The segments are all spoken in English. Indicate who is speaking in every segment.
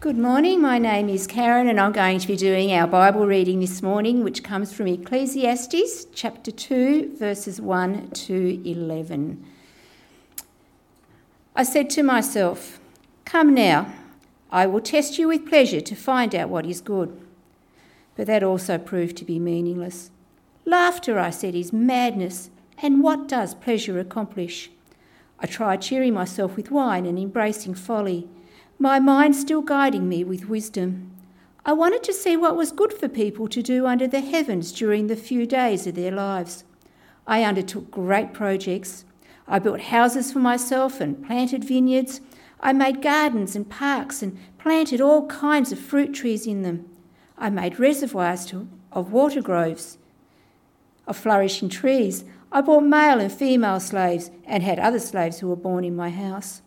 Speaker 1: Good morning. My name is Karen, and I'm going to be doing our Bible reading this morning, which comes from Ecclesiastes chapter 2, verses 1 to 11. I said to myself, Come now, I will test you with pleasure to find out what is good. But that also proved to be meaningless. Laughter, I said, is madness, and what does pleasure accomplish? I tried cheering myself with wine and embracing folly, my mind still guiding me with wisdom. I wanted to see what was good for people to do under the heavens during the few days of their lives. I undertook great projects. I built houses for myself and planted vineyards. I made gardens and parks and planted all kinds of fruit trees in them. I made reservoirs to, of water groves, of flourishing trees. I bought male and female slaves and had other slaves who were born in my house.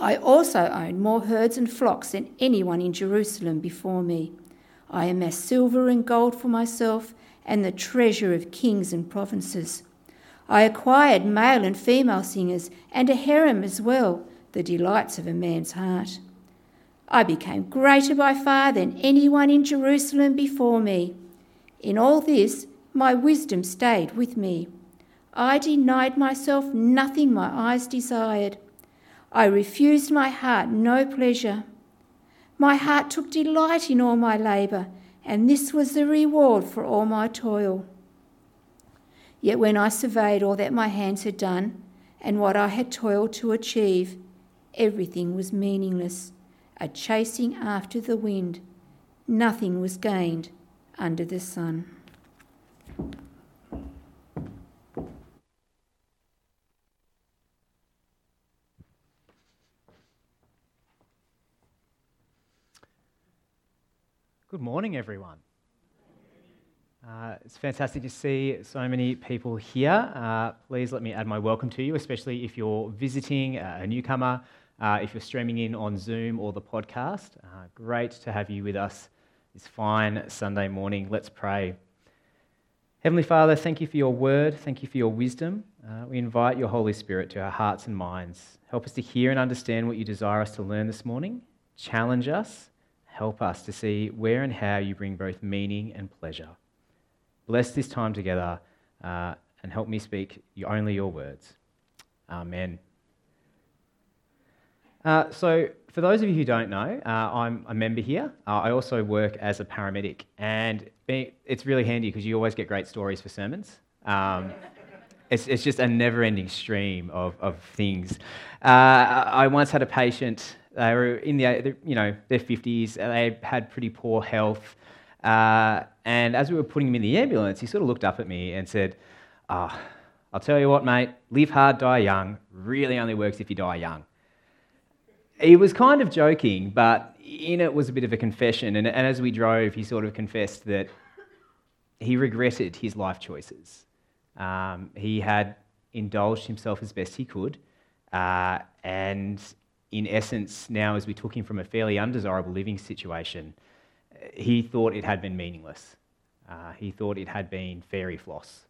Speaker 1: I also own more herds and flocks than anyone in Jerusalem before me. I amassed silver and gold for myself and the treasure of kings and provinces. I acquired male and female singers and a harem as well, the delights of a man's heart. I became greater by far than anyone in Jerusalem before me. In all this, my wisdom stayed with me. I denied myself nothing my eyes desired. I refused my heart no pleasure. My heart took delight in all my labour, and this was the reward for all my toil. Yet when I surveyed all that my hands had done, and what I had toiled to achieve, everything was meaningless, a chasing after the wind. Nothing was gained under the sun.
Speaker 2: Good morning, everyone. Uh, it's fantastic to see so many people here. Uh, please let me add my welcome to you, especially if you're visiting, uh, a newcomer, uh, if you're streaming in on Zoom or the podcast. Uh, great to have you with us this fine Sunday morning. Let's pray. Heavenly Father, thank you for your word. Thank you for your wisdom. Uh, we invite your Holy Spirit to our hearts and minds. Help us to hear and understand what you desire us to learn this morning. Challenge us help us to see where and how you bring both meaning and pleasure. Bless this time together uh, and help me speak only your words. Amen. Uh, so, for those of you who don't know, uh, I'm a member here. Uh, I also work as a paramedic, and being, it's really handy because you always get great stories for sermons. Um, it's, it's just a never ending stream of, of things. Uh, I once had a patient they were in the, you know, their 50s. They had pretty poor health. Uh, and as we were putting him in the ambulance, he sort of looked up at me and said, oh, I'll tell you what, mate, live hard, die young really only works if you die young. He was kind of joking, but in it was a bit of a confession. And, and as we drove, he sort of confessed that he regretted his life choices. Um, he had indulged himself as best he could, uh, and in essence, now as we took him from a fairly undesirable living situation, he thought it had been meaningless. Uh, he thought it had been fairy floss.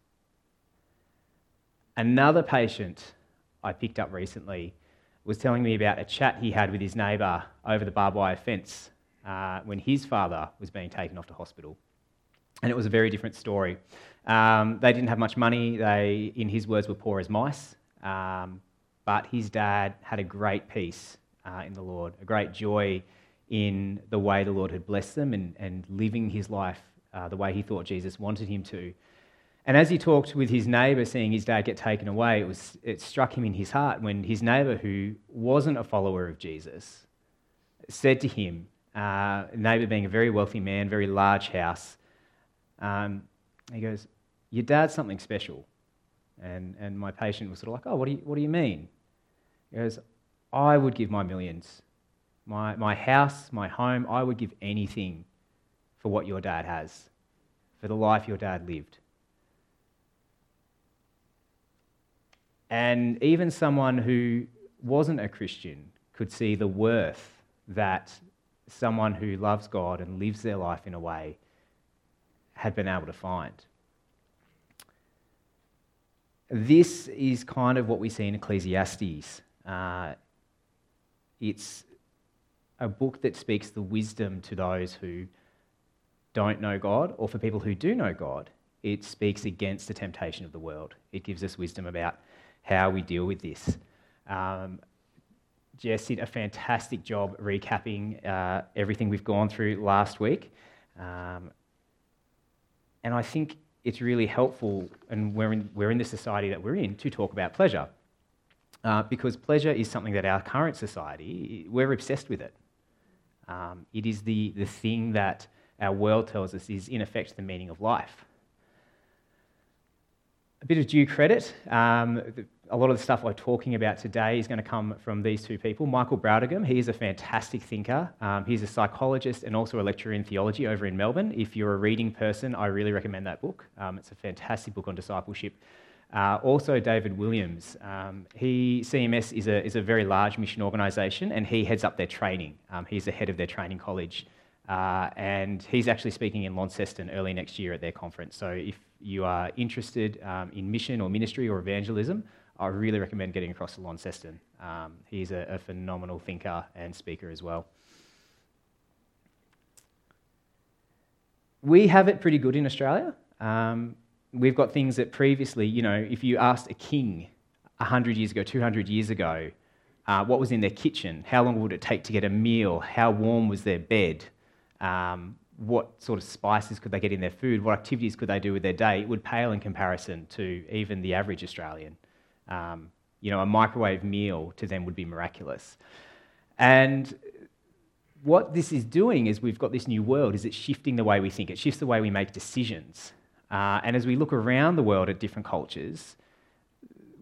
Speaker 2: Another patient I picked up recently was telling me about a chat he had with his neighbour over the barbed wire fence uh, when his father was being taken off to hospital. And it was a very different story. Um, they didn't have much money. They, in his words, were poor as mice. Um, but his dad had a great peace uh, in the Lord, a great joy in the way the Lord had blessed them and, and living his life uh, the way he thought Jesus wanted him to. And as he talked with his neighbour, seeing his dad get taken away, it, was, it struck him in his heart when his neighbour, who wasn't a follower of Jesus, said to him, uh, neighbour being a very wealthy man, very large house, um, he goes, Your dad's something special. And, and my patient was sort of like, Oh, what do you, what do you mean? Goes, I would give my millions, my, my house, my home, I would give anything for what your dad has, for the life your dad lived. And even someone who wasn't a Christian could see the worth that someone who loves God and lives their life in a way had been able to find. This is kind of what we see in Ecclesiastes. Uh, it's a book that speaks the wisdom to those who don't know God, or for people who do know God. It speaks against the temptation of the world. It gives us wisdom about how we deal with this. Um, Jess did a fantastic job recapping uh, everything we've gone through last week. Um, and I think it's really helpful, and we're in, we're in the society that we're in, to talk about pleasure. Uh, because pleasure is something that our current society, we're obsessed with it. Um, it is the, the thing that our world tells us is, in effect, the meaning of life. A bit of due credit. Um, a lot of the stuff we're talking about today is going to come from these two people. Michael Bräutigam, he is a fantastic thinker. Um, he's a psychologist and also a lecturer in theology over in Melbourne. If you're a reading person, I really recommend that book. Um, it's a fantastic book on discipleship. Uh, also, David Williams. Um, he, CMS is a, is a very large mission organisation and he heads up their training. Um, he's the head of their training college. Uh, and he's actually speaking in Launceston early next year at their conference. So, if you are interested um, in mission or ministry or evangelism, I really recommend getting across to Launceston. Um, he's a, a, phenomenal thinker and speaker as well. We have it pretty good in Australia. Um, we've got things that previously, you know, if you asked a king 100 years ago, 200 years ago, uh, what was in their kitchen, how long would it take to get a meal, how warm was their bed, um, what sort of spices could they get in their food, what activities could they do with their day, it would pale in comparison to even the average Australian. Um, you know, a microwave meal to them would be miraculous. And what this is doing is we've got this new world is it's shifting the way we think it shifts the way we make decisions uh, and as we look around the world at different cultures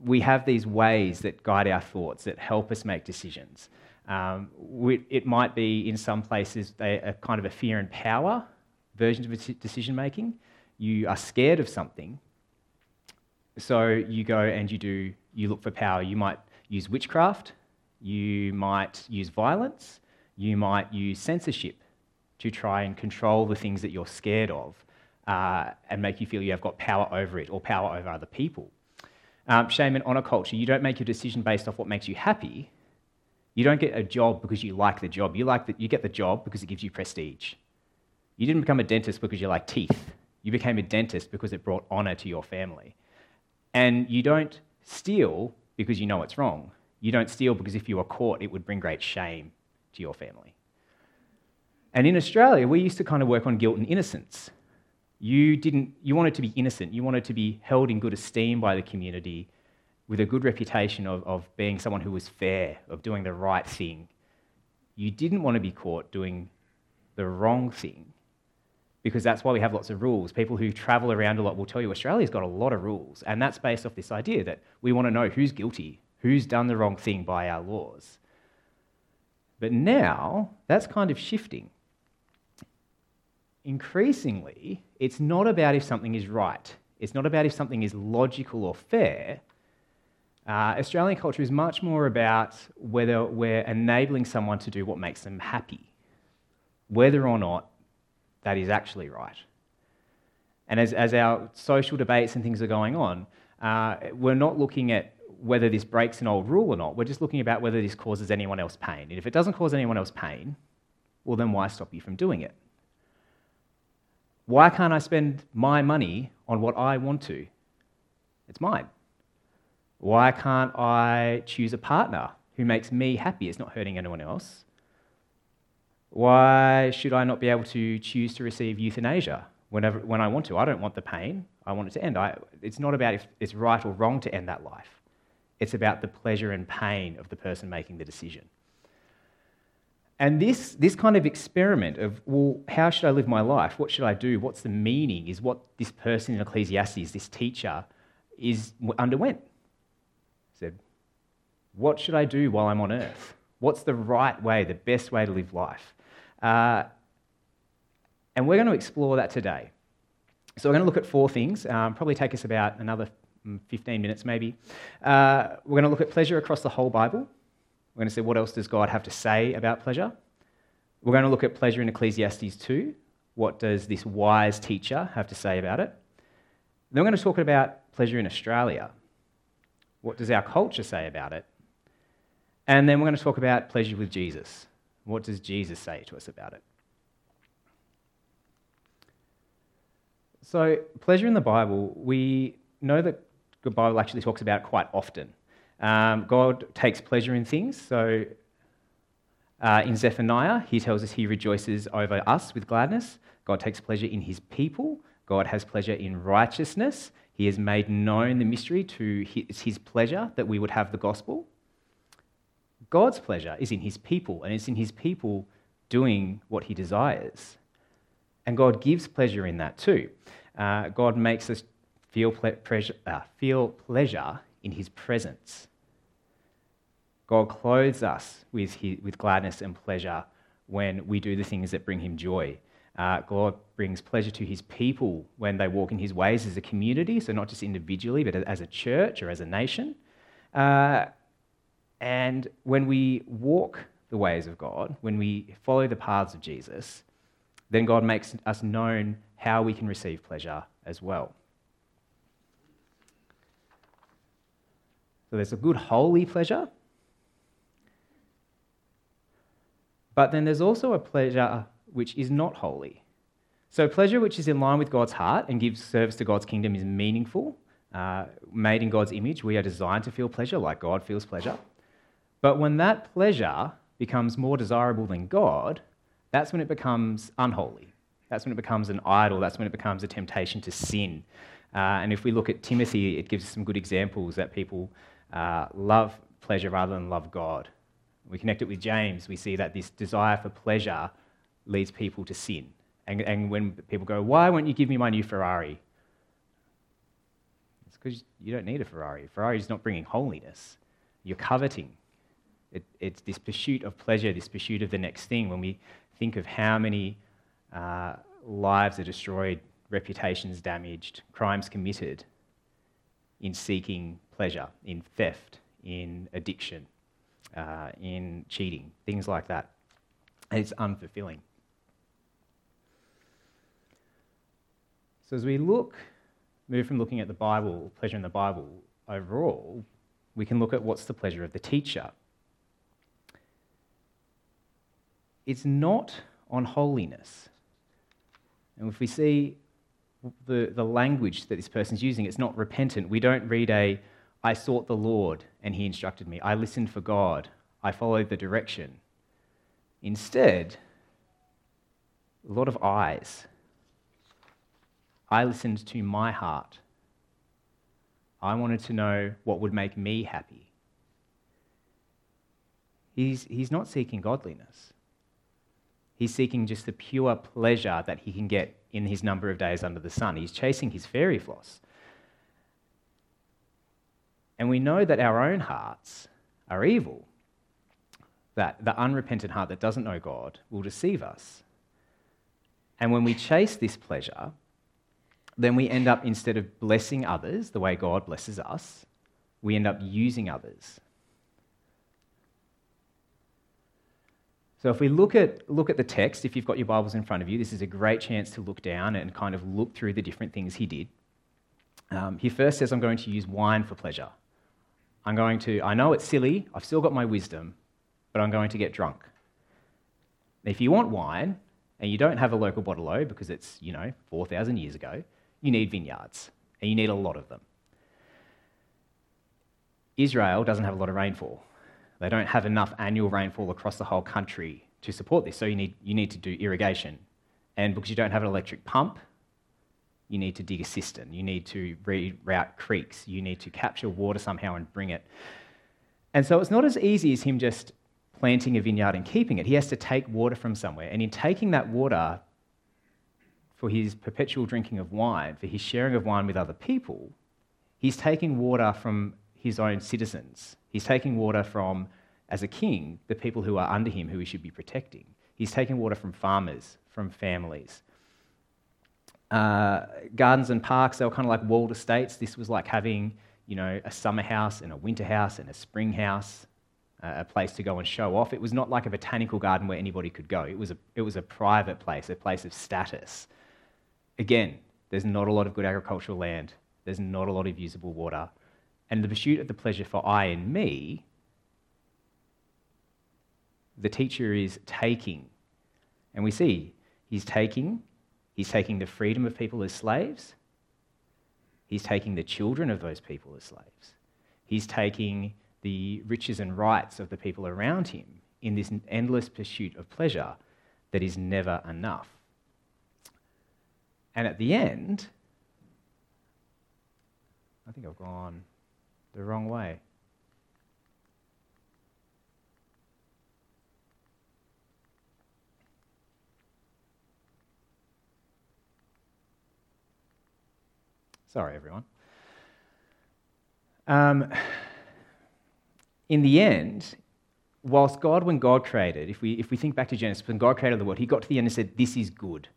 Speaker 2: we have these ways that guide our thoughts that help us make decisions. Um, we, it might be in some places a, a kind of a fear and power version of decision making you are scared of something. So you go and you do, you look for power. You might use witchcraft, you might use violence, you might use censorship to try and control the things that you're scared of uh, and make you feel you have got power over it or power over other people. Um, shame and honour culture, you don't make your decision based off what makes you happy. You don't get a job because you like the job. You, like the, you get the job because it gives you prestige. You didn't become a dentist because you like teeth. You became a dentist because it brought honour to your family. And you don't steal because you know it's wrong. You don't steal because if you were caught, it would bring great shame to your family. And in Australia, we used to kind of work on guilt and innocence. You, didn't, you wanted to be innocent, you wanted to be held in good esteem by the community with a good reputation of, of being someone who was fair, of doing the right thing. You didn't want to be caught doing the wrong thing because that's why we have lots of rules. People who travel around a lot will tell you Australia's got a lot of rules, and that's based off this idea that we want to know who's guilty, who's done the wrong thing by our laws. But now that's kind of shifting. Increasingly, it's not about if something is right, it's not about if something is logical or fair. Uh, Australian culture is much more about whether we're enabling someone to do what makes them happy, whether or not that is actually right. And as, as our social debates and things are going on, uh, we're not looking at whether this breaks an old rule or not. We're just looking about whether this causes anyone else pain. And if it doesn't cause anyone else pain, well, then why stop you from doing it? Why can't I spend my money on what I want to? It's mine. Why can't I choose a partner who makes me happy? It's not hurting anyone else. Why should I not be able to choose to receive euthanasia whenever, when I want to? I don't want the pain. I want it to end. I, it's not about if it's right or wrong to end that life. It's about the pleasure and pain of the person making the decision. And this, this kind of experiment of, well, how should I live my life? What should I do? What's the meaning? Is what this person in Ecclesiastes, this teacher, is underwent. He said, what should I do while I'm on earth? What's the right way, the best way to live life? Uh, and we're going to explore that today. So, we're going to look at four things, um, probably take us about another mm, 15 minutes maybe. Uh, we're going to look at pleasure across the whole Bible. We're going to see what else does God have to say about pleasure. We're going to look at pleasure in Ecclesiastes 2. What does this wise teacher have to say about it? Then we're going to talk about pleasure in Australia. What does our culture say about it? And then we're going to talk about pleasure with Jesus. What does Jesus say to us about it? So, pleasure in the Bible, we know that the Bible actually talks about quite often. Um, God takes pleasure in things. So, uh, in Zephaniah, he tells us he rejoices over us with gladness. God takes pleasure in his people. God has pleasure in righteousness. He has made known the mystery to his, his pleasure that we would have the gospel. God's pleasure is in his people, and it's in his people doing what he desires. And God gives pleasure in that too. Uh, God makes us feel, ple- pleasure, uh, feel pleasure in his presence. God clothes us with, his, with gladness and pleasure when we do the things that bring him joy. Uh, God brings pleasure to his people when they walk in his ways as a community, so not just individually, but as a church or as a nation. Uh, and when we walk the ways of God, when we follow the paths of Jesus, then God makes us known how we can receive pleasure as well. So there's a good holy pleasure, but then there's also a pleasure which is not holy. So, pleasure which is in line with God's heart and gives service to God's kingdom is meaningful. Uh, made in God's image, we are designed to feel pleasure like God feels pleasure. But when that pleasure becomes more desirable than God, that's when it becomes unholy. That's when it becomes an idol. That's when it becomes a temptation to sin. Uh, and if we look at Timothy, it gives some good examples that people uh, love pleasure rather than love God. We connect it with James, we see that this desire for pleasure leads people to sin. And, and when people go, Why won't you give me my new Ferrari? It's because you don't need a Ferrari. Ferrari is not bringing holiness. You're coveting. It, it's this pursuit of pleasure, this pursuit of the next thing. When we think of how many uh, lives are destroyed, reputations damaged, crimes committed in seeking pleasure, in theft, in addiction, uh, in cheating, things like that. And it's unfulfilling. So as we look, move from looking at the Bible, pleasure in the Bible overall, we can look at what's the pleasure of the teacher. It's not on holiness. And if we see the, the language that this person's using, it's not repentant. We don't read a, I sought the Lord and he instructed me. I listened for God. I followed the direction. Instead, a lot of eyes. I listened to my heart. I wanted to know what would make me happy. He's, he's not seeking godliness. He's seeking just the pure pleasure that he can get in his number of days under the sun. He's chasing his fairy floss. And we know that our own hearts are evil, that the unrepentant heart that doesn't know God will deceive us. And when we chase this pleasure, then we end up, instead of blessing others the way God blesses us, we end up using others. So if we look at, look at the text, if you've got your Bibles in front of you, this is a great chance to look down and kind of look through the different things he did. Um, he first says, I'm going to use wine for pleasure. I'm going to, I know it's silly, I've still got my wisdom, but I'm going to get drunk. If you want wine and you don't have a local bottle because it's, you know, 4,000 years ago, you need vineyards, and you need a lot of them. Israel doesn't have a lot of rainfall. They don't have enough annual rainfall across the whole country to support this, so you need, you need to do irrigation. And because you don't have an electric pump, you need to dig a cistern, you need to reroute creeks, you need to capture water somehow and bring it. And so it's not as easy as him just planting a vineyard and keeping it. He has to take water from somewhere. And in taking that water, for his perpetual drinking of wine, for his sharing of wine with other people, he's taking water from his own citizens. He's taking water from, as a king, the people who are under him who he should be protecting. He's taking water from farmers, from families. Uh, gardens and parks, they were kind of like walled estates. This was like having, you know, a summer house and a winter house and a spring house, uh, a place to go and show off. It was not like a botanical garden where anybody could go. It was a, it was a private place, a place of status. Again, there's not a lot of good agricultural land, there's not a lot of usable water. And the pursuit of the pleasure for I and me the teacher is taking. And we see he's taking, he's taking the freedom of people as slaves, he's taking the children of those people as slaves, he's taking the riches and rights of the people around him in this endless pursuit of pleasure that is never enough. And at the end, I think I've gone the wrong way. Sorry, everyone. Um, in the end, whilst God, when God created, if we, if we think back to Genesis, when God created the world, he got to the end and said, This is good.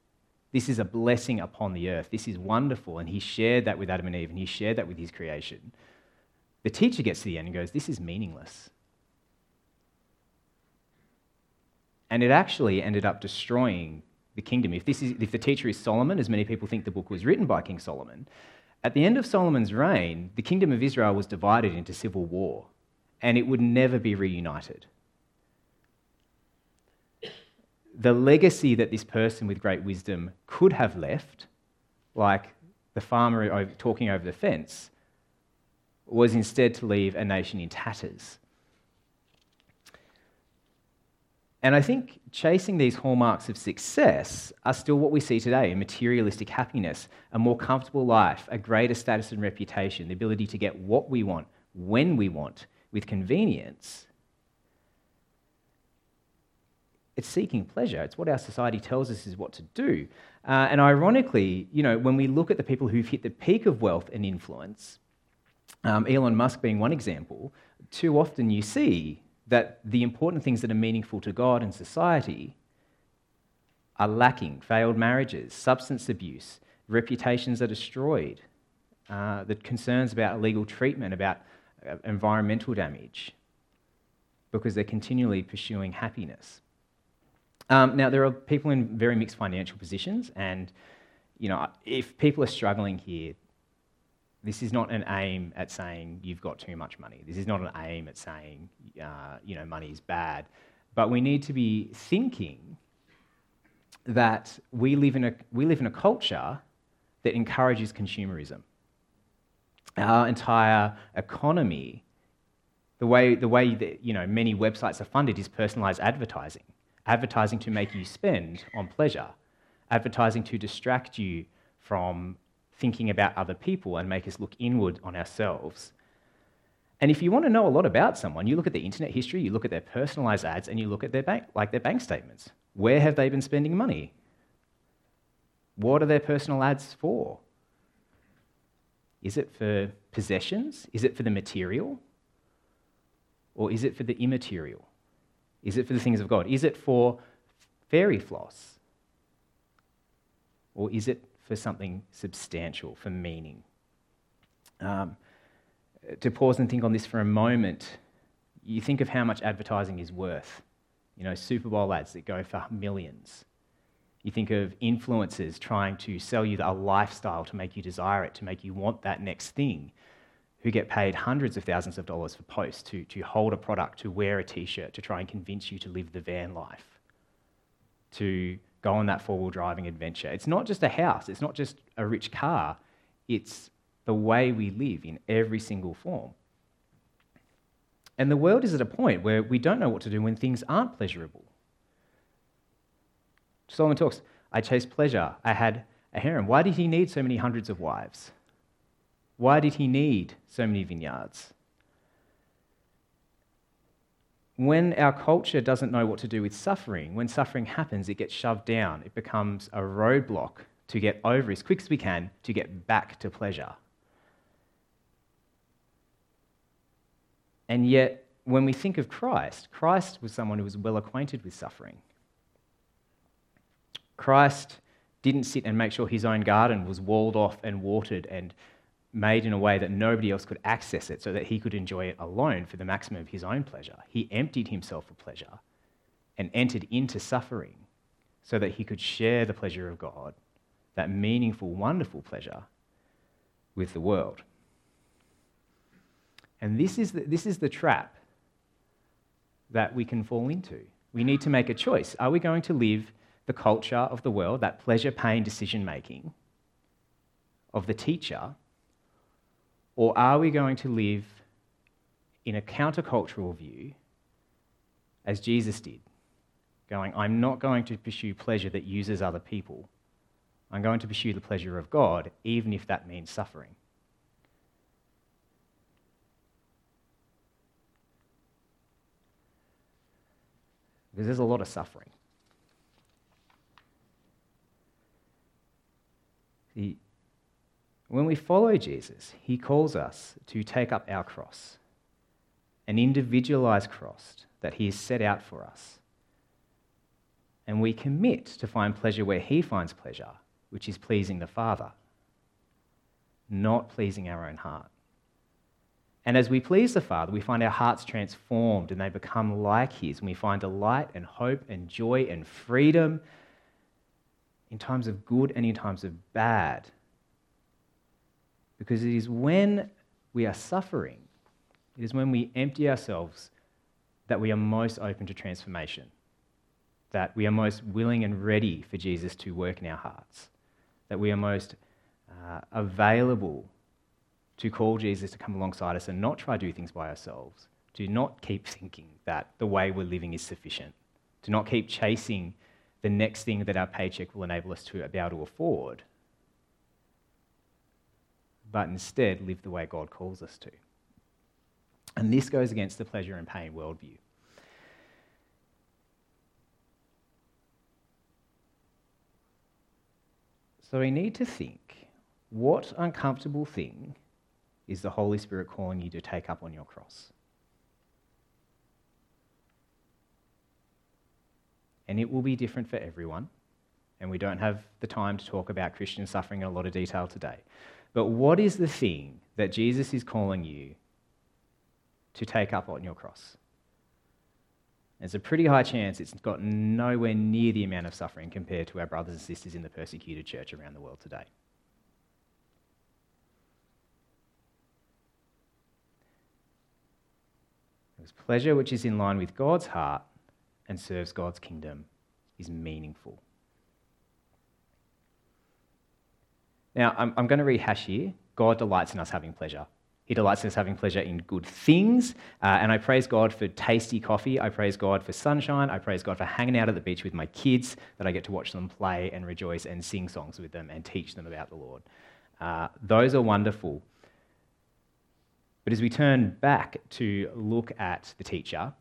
Speaker 2: This is a blessing upon the earth. This is wonderful. And he shared that with Adam and Eve, and he shared that with his creation. The teacher gets to the end and goes, This is meaningless. And it actually ended up destroying the kingdom. If, this is, if the teacher is Solomon, as many people think the book was written by King Solomon, at the end of Solomon's reign, the kingdom of Israel was divided into civil war, and it would never be reunited. The legacy that this person with great wisdom could have left, like the farmer talking over the fence, was instead to leave a nation in tatters. And I think chasing these hallmarks of success are still what we see today a materialistic happiness, a more comfortable life, a greater status and reputation, the ability to get what we want, when we want, with convenience. It's seeking pleasure. It's what our society tells us is what to do. Uh, and ironically, you know, when we look at the people who've hit the peak of wealth and influence, um, Elon Musk being one example, too often you see that the important things that are meaningful to God and society are lacking failed marriages, substance abuse, reputations are destroyed, uh, the concerns about illegal treatment, about uh, environmental damage, because they're continually pursuing happiness. Um, now, there are people in very mixed financial positions, and you know, if people are struggling here, this is not an aim at saying you've got too much money. This is not an aim at saying uh, you know money is bad. But we need to be thinking that we live in a, we live in a culture that encourages consumerism. Our entire economy, the way, the way that you know, many websites are funded is personalized advertising. Advertising to make you spend on pleasure, advertising to distract you from thinking about other people and make us look inward on ourselves. And if you want to know a lot about someone, you look at their internet history, you look at their personalized ads, and you look at their bank, like their bank statements. Where have they been spending money? What are their personal ads for? Is it for possessions? Is it for the material? Or is it for the immaterial? Is it for the things of God? Is it for fairy floss? Or is it for something substantial, for meaning. Um, to pause and think on this for a moment, you think of how much advertising is worth. You know, Super Bowl ads that go for millions. You think of influencers trying to sell you a lifestyle to make you desire it, to make you want that next thing, who get paid hundreds of thousands of dollars for posts to, to hold a product, to wear a t shirt, to try and convince you to live the van life, to go on that four wheel driving adventure. It's not just a house, it's not just a rich car, it's the way we live in every single form. And the world is at a point where we don't know what to do when things aren't pleasurable. Solomon talks, I chased pleasure. I had a harem. Why did he need so many hundreds of wives? Why did he need so many vineyards? When our culture doesn't know what to do with suffering, when suffering happens, it gets shoved down. It becomes a roadblock to get over as quick as we can to get back to pleasure. And yet, when we think of Christ, Christ was someone who was well acquainted with suffering. Christ didn't sit and make sure his own garden was walled off and watered and made in a way that nobody else could access it so that he could enjoy it alone for the maximum of his own pleasure. He emptied himself of pleasure and entered into suffering so that he could share the pleasure of God, that meaningful, wonderful pleasure, with the world. And this is the, this is the trap that we can fall into. We need to make a choice. Are we going to live the culture of the world, that pleasure pain decision making of the teacher, or are we going to live in a countercultural view as Jesus did, going, I'm not going to pursue pleasure that uses other people. I'm going to pursue the pleasure of God, even if that means suffering. Because there's a lot of suffering. When we follow Jesus, he calls us to take up our cross, an individualized cross that he has set out for us. And we commit to find pleasure where he finds pleasure, which is pleasing the Father, not pleasing our own heart. And as we please the Father, we find our hearts transformed and they become like His. And we find delight and hope and joy and freedom in times of good and in times of bad. Because it is when we are suffering, it is when we empty ourselves that we are most open to transformation, that we are most willing and ready for Jesus to work in our hearts, that we are most uh, available to call Jesus to come alongside us and not try to do things by ourselves, to not keep thinking that the way we're living is sufficient, to not keep chasing the next thing that our paycheck will enable us to be able to afford, but instead live the way God calls us to. And this goes against the pleasure and pain worldview. So we need to think what uncomfortable thing is the Holy Spirit calling you to take up on your cross? And it will be different for everyone. And we don't have the time to talk about Christian suffering in a lot of detail today. But what is the thing that Jesus is calling you to take up on your cross? There's a pretty high chance it's got nowhere near the amount of suffering compared to our brothers and sisters in the persecuted church around the world today. Because pleasure which is in line with God's heart and serves God's kingdom is meaningful. Now, I'm, I'm going to rehash here. God delights in us having pleasure. He delights in us having pleasure in good things. Uh, and I praise God for tasty coffee. I praise God for sunshine. I praise God for hanging out at the beach with my kids, that I get to watch them play and rejoice and sing songs with them and teach them about the Lord. Uh, those are wonderful. But as we turn back to look at the teacher,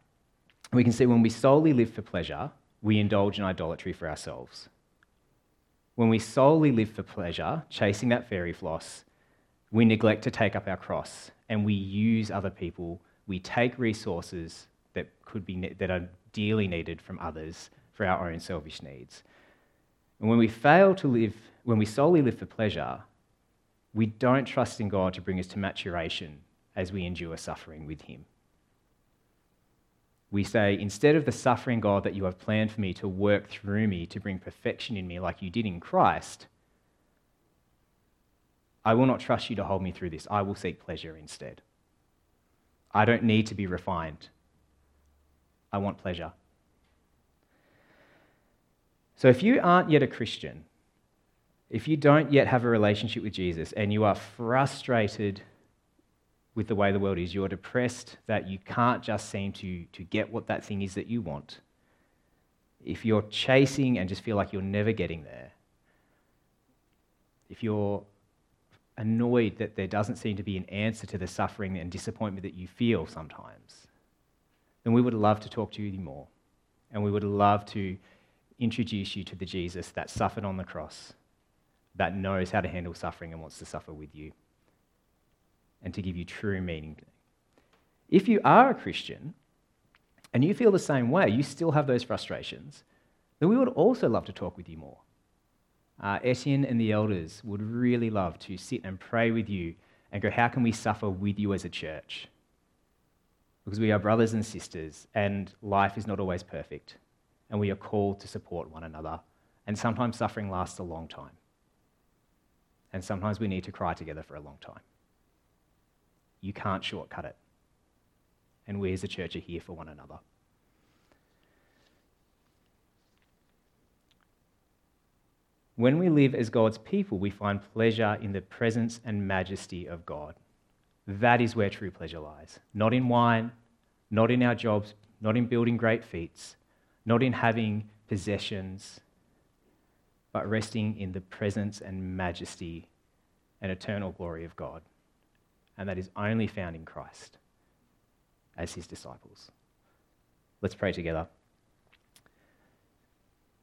Speaker 2: we can see when we solely live for pleasure, we indulge in idolatry for ourselves. When we solely live for pleasure, chasing that fairy floss, we neglect to take up our cross and we use other people. We take resources that, could be, that are dearly needed from others for our own selfish needs. And when we fail to live, when we solely live for pleasure, we don't trust in God to bring us to maturation as we endure suffering with Him. We say, instead of the suffering, God, that you have planned for me to work through me to bring perfection in me like you did in Christ, I will not trust you to hold me through this. I will seek pleasure instead. I don't need to be refined. I want pleasure. So if you aren't yet a Christian, if you don't yet have a relationship with Jesus and you are frustrated with the way the world is, you're depressed that you can't just seem to, to get what that thing is that you want, if you're chasing and just feel like you're never getting there, if you're annoyed that there doesn't seem to be an answer to the suffering and disappointment that you feel sometimes, then we would love to talk to you more. And we would love to introduce you to the Jesus that suffered on the cross, that knows how to handle suffering and wants to suffer with you, and to give you true meaning. If you are a Christian and you feel the same way, you still have those frustrations, then we would also love to talk with you more uh, Etienne and the elders would really love to sit and pray with you and go, How can we suffer with you as a church? Because we are brothers and sisters, and life is not always perfect, and we are called to support one another. And sometimes suffering lasts a long time. And sometimes we need to cry together for a long time. You can't shortcut it. And we as a church are here for one another. When we live as God's people, we find pleasure in the presence and majesty of God. That is where true pleasure lies. Not in wine, not in our jobs, not in building great feats, not in having possessions, but resting in the presence and majesty and eternal glory of God. And that is only found in Christ as his disciples. Let's pray together.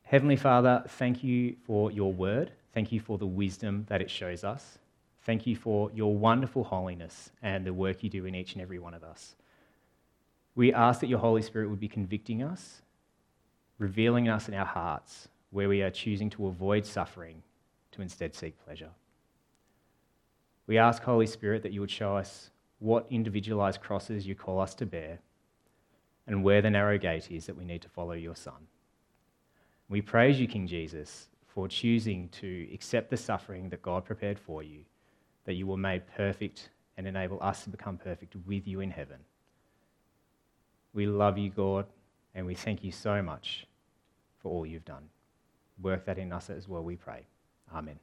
Speaker 2: Heavenly Father, thank you for your word. Thank you for the wisdom that it shows us. Thank you for your wonderful holiness and the work you do in each and every one of us. We ask that your Holy Spirit would be convicting us, revealing us in our hearts where we are choosing to avoid suffering to instead seek pleasure. We ask, Holy Spirit, that you would show us what individualized crosses you call us to bear and where the narrow gate is that we need to follow your Son. We praise you, King Jesus, for choosing to accept the suffering that God prepared for you, that you were made perfect and enable us to become perfect with you in heaven. We love you, God, and we thank you so much for all you've done. Work that in us as well, we pray. Amen.